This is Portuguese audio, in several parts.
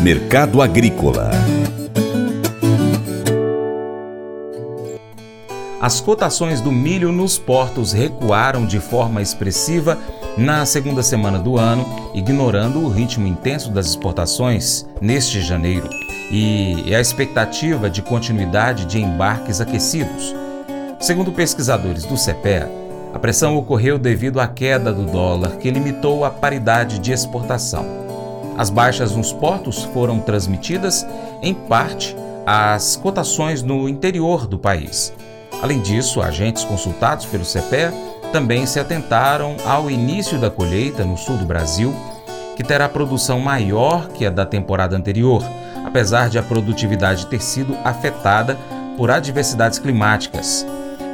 Mercado Agrícola As cotações do milho nos portos recuaram de forma expressiva na segunda semana do ano, ignorando o ritmo intenso das exportações neste janeiro e a expectativa de continuidade de embarques aquecidos. Segundo pesquisadores do CPEA, a pressão ocorreu devido à queda do dólar, que limitou a paridade de exportação. As baixas nos portos foram transmitidas, em parte, às cotações no interior do país. Além disso, agentes consultados pelo CPEA também se atentaram ao início da colheita no sul do Brasil, que terá produção maior que a da temporada anterior, apesar de a produtividade ter sido afetada por adversidades climáticas.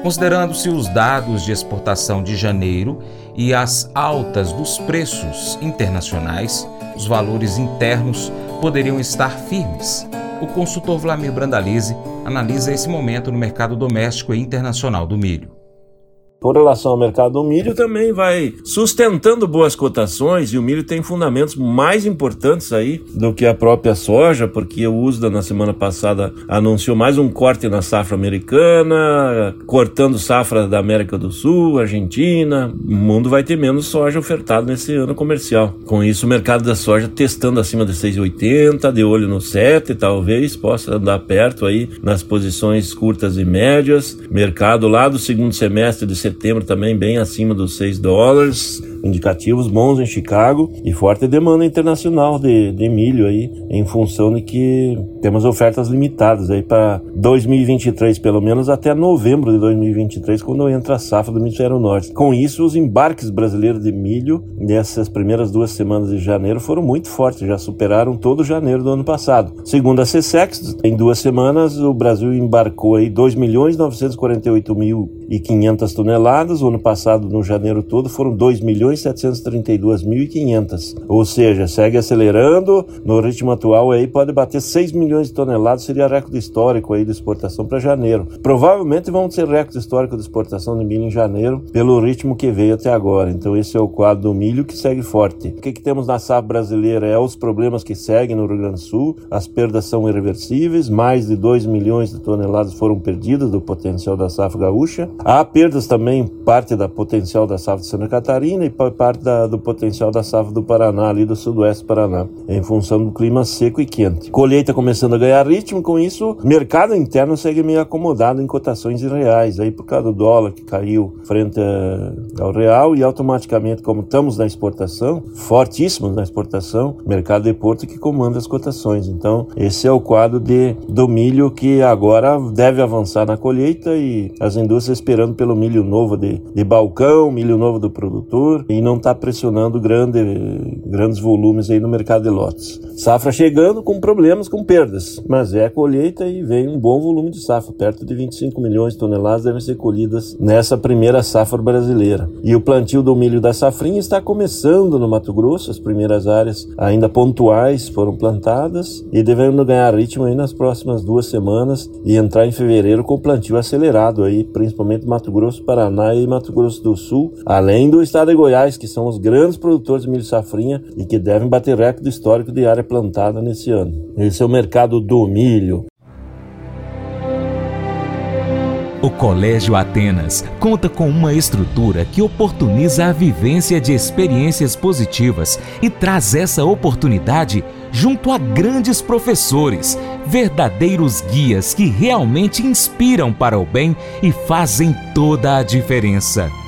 Considerando-se os dados de exportação de janeiro e as altas dos preços internacionais, os valores internos poderiam estar firmes. O consultor Vlamir Brandalize analisa esse momento no mercado doméstico e internacional do milho com relação ao mercado do milho, também vai sustentando boas cotações e o milho tem fundamentos mais importantes aí do que a própria soja, porque o USDA na semana passada anunciou mais um corte na safra americana, cortando safra da América do Sul, Argentina. O mundo vai ter menos soja ofertada nesse ano comercial. Com isso, o mercado da soja testando acima de 6,80, de olho no 7, talvez possa andar perto aí nas posições curtas e médias. Mercado lá do segundo semestre de setembro também bem acima dos 6 dólares indicativos bons em Chicago e forte demanda internacional de, de milho aí, em função de que temos ofertas limitadas aí para 2023, pelo menos até novembro de 2023, quando entra a safra do Hemisfério Norte. Com isso, os embarques brasileiros de milho nessas primeiras duas semanas de janeiro foram muito fortes, já superaram todo janeiro do ano passado. Segundo a CSEX, em duas semanas o Brasil embarcou aí 2 milhões 948 mil e 500 toneladas, o ano passado no janeiro todo foram 2 milhões 732.500. Ou seja, segue acelerando. No ritmo atual aí pode bater 6 milhões de toneladas, seria recorde histórico aí de exportação para janeiro. Provavelmente vamos ter recorde histórico de exportação de milho em janeiro pelo ritmo que veio até agora. Então esse é o quadro do milho que segue forte. O que, que temos na safra brasileira é os problemas que seguem no Rio Grande do Sul. As perdas são irreversíveis, mais de 2 milhões de toneladas foram perdidas do potencial da safra gaúcha. Há perdas também parte da potencial da safra de Santa Catarina e parte da, do potencial da safra do Paraná, ali do sudoeste do Paraná, em função do clima seco e quente. Colheita começando a ganhar ritmo, com isso, mercado interno segue meio acomodado em cotações reais, aí por causa do dólar que caiu frente ao real e automaticamente, como estamos na exportação, fortíssimos na exportação, mercado de porto que comanda as cotações. Então, esse é o quadro de, do milho que agora deve avançar na colheita e as indústrias esperando pelo milho novo de, de balcão, milho novo do produtor, e não está pressionando grande, grandes volumes aí no mercado de lotes. Safra chegando com problemas, com perdas, mas é a colheita e vem um bom volume de safra, perto de 25 milhões de toneladas devem ser colhidas nessa primeira safra brasileira. E o plantio do milho da safrinha está começando no Mato Grosso, as primeiras áreas ainda pontuais foram plantadas e devendo ganhar ritmo aí nas próximas duas semanas e entrar em fevereiro com o plantio acelerado aí, principalmente Mato Grosso, Paraná e Mato Grosso do Sul, além do estado de Goiás que são os grandes produtores de milho safrinha e que devem bater recorde histórico de área plantada nesse ano. Esse é o mercado do milho. O Colégio Atenas conta com uma estrutura que oportuniza a vivência de experiências positivas e traz essa oportunidade junto a grandes professores, verdadeiros guias que realmente inspiram para o bem e fazem toda a diferença.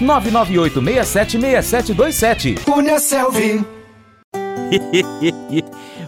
998676727. Uniaselv.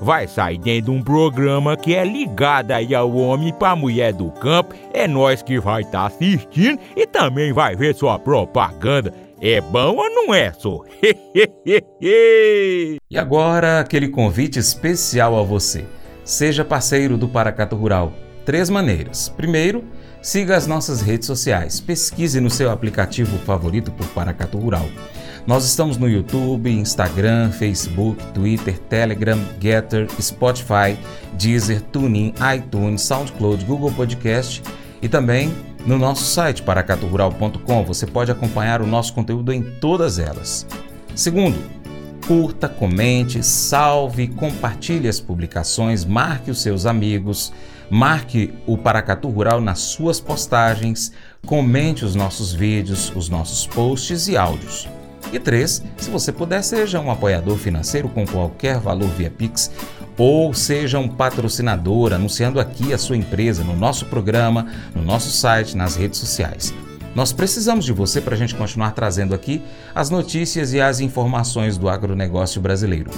vai sair dentro de um programa que é ligado aí ao homem para mulher do campo. É nós que vai estar tá assistindo e também vai ver sua propaganda. É bom ou não é, só? e agora aquele convite especial a você. Seja parceiro do Paracato Rural. Três maneiras. Primeiro, siga as nossas redes sociais. Pesquise no seu aplicativo favorito por Paracato Rural. Nós estamos no YouTube, Instagram, Facebook, Twitter, Telegram, Getter, Spotify, Deezer, TuneIn, iTunes, SoundCloud, Google Podcast e também no nosso site paracaturural.com. Você pode acompanhar o nosso conteúdo em todas elas. Segundo, curta, comente, salve, compartilhe as publicações, marque os seus amigos, marque o Paracatu Rural nas suas postagens, comente os nossos vídeos, os nossos posts e áudios. E três, se você puder, seja um apoiador financeiro com qualquer valor via Pix ou seja um patrocinador anunciando aqui a sua empresa no nosso programa, no nosso site, nas redes sociais. Nós precisamos de você para a gente continuar trazendo aqui as notícias e as informações do agronegócio brasileiro.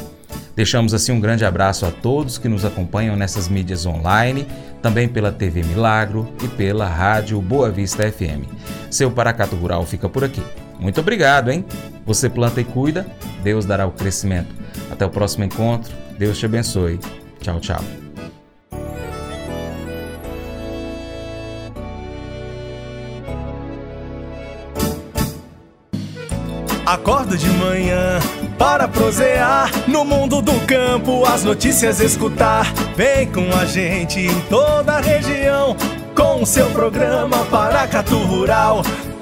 Deixamos assim um grande abraço a todos que nos acompanham nessas mídias online, também pela TV Milagro e pela Rádio Boa Vista FM. Seu Paracato Rural fica por aqui. Muito obrigado, hein? Você planta e cuida, Deus dará o crescimento. Até o próximo encontro. Deus te abençoe. Tchau, tchau. Acordo de manhã para prosear no mundo do campo, as notícias escutar. Vem com a gente em toda a região com o seu programa Paracatu Rural.